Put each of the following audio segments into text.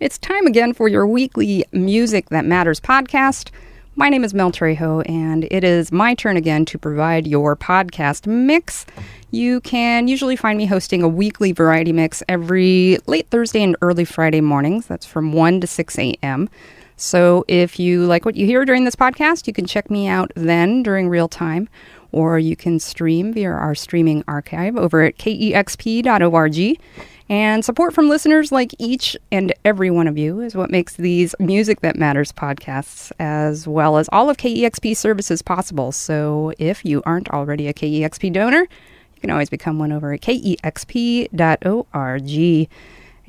It's time again for your weekly Music That Matters podcast. My name is Mel Trejo, and it is my turn again to provide your podcast mix. You can usually find me hosting a weekly variety mix every late Thursday and early Friday mornings. That's from 1 to 6 a.m. So if you like what you hear during this podcast, you can check me out then during real time, or you can stream via our streaming archive over at kexp.org. And support from listeners like each and every one of you is what makes these Music That Matters podcasts, as well as all of KEXP services possible. So if you aren't already a KEXP donor, you can always become one over at kexp.org.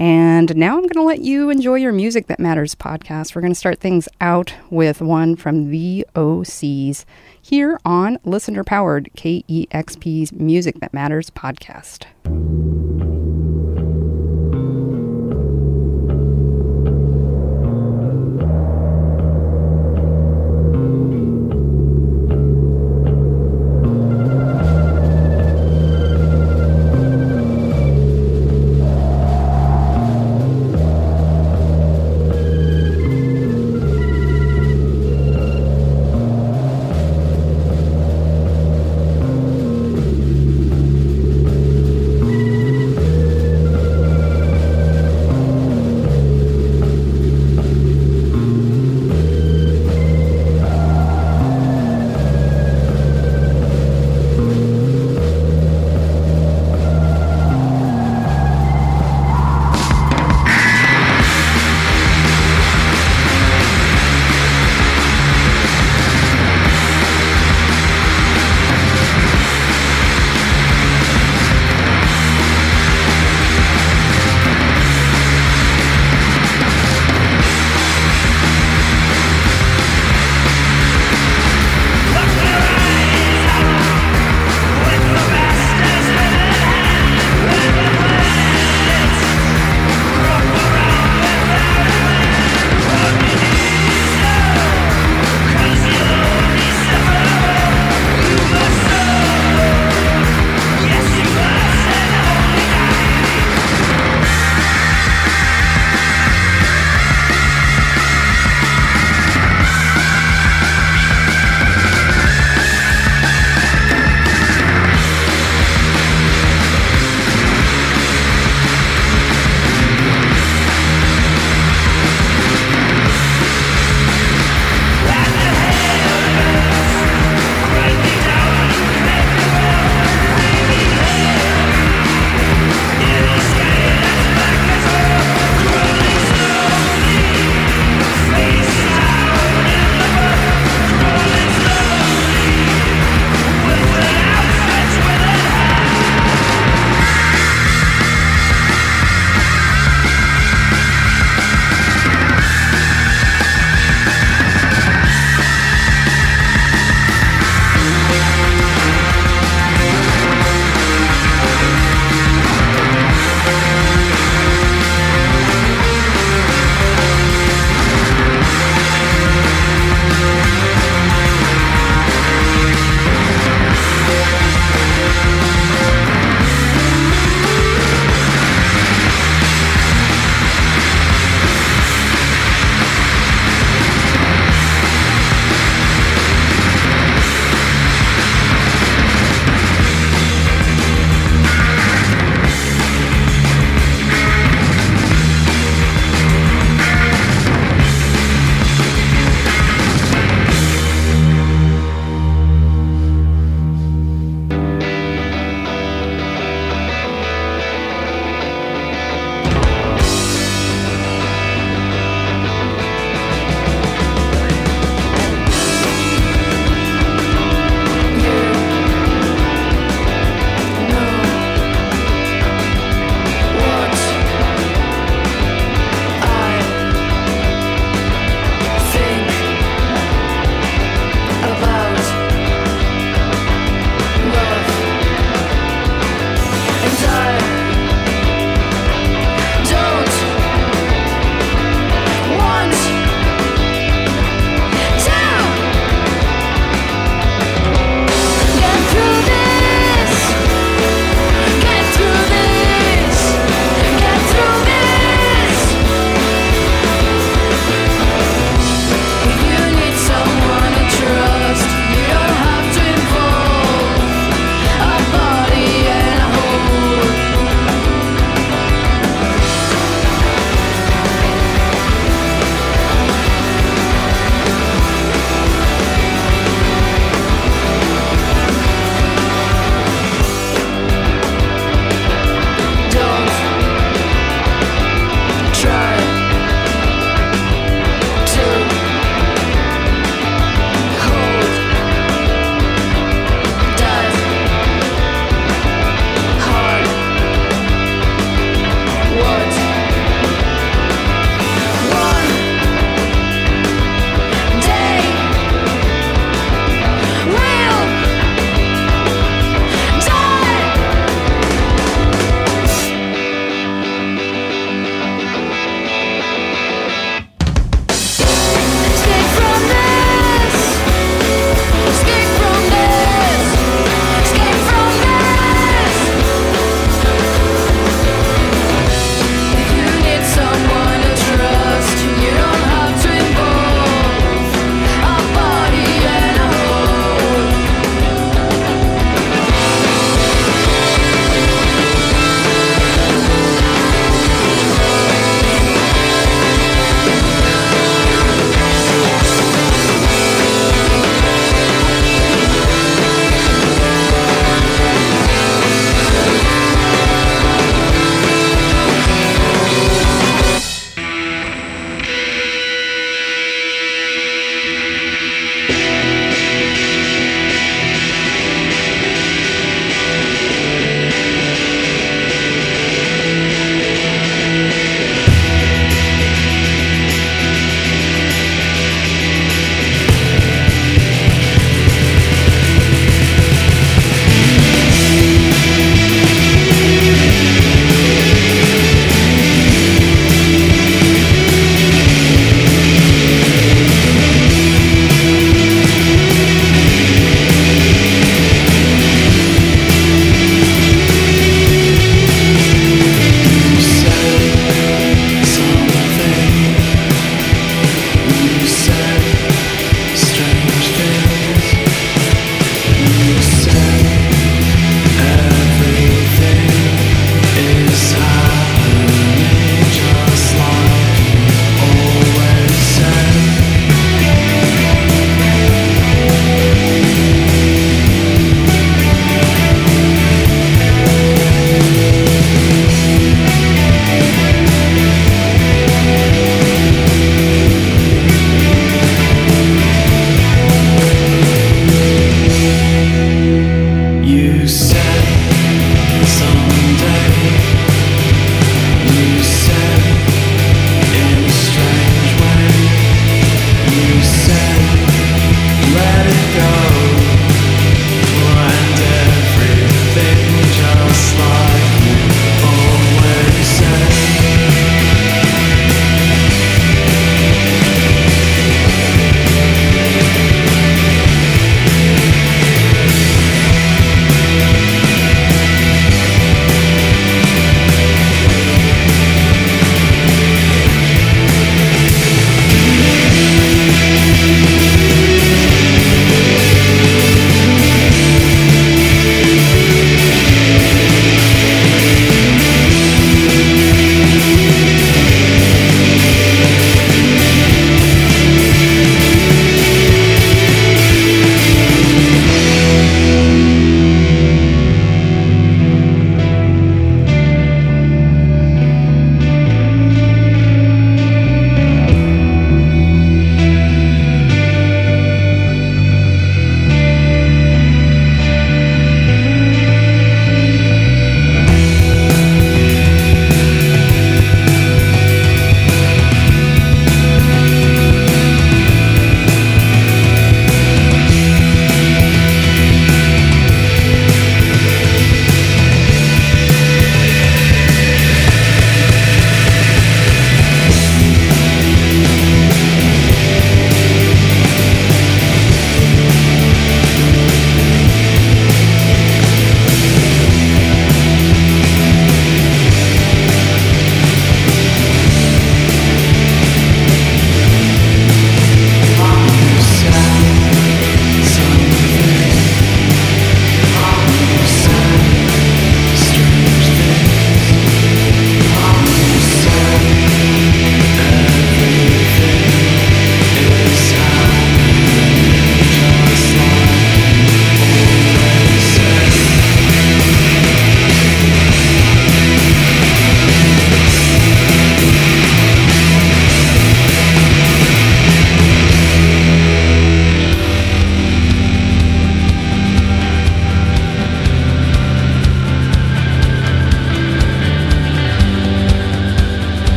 And now I'm going to let you enjoy your Music That Matters podcast. We're going to start things out with one from the OCs here on listener powered KEXP's Music That Matters podcast.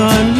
A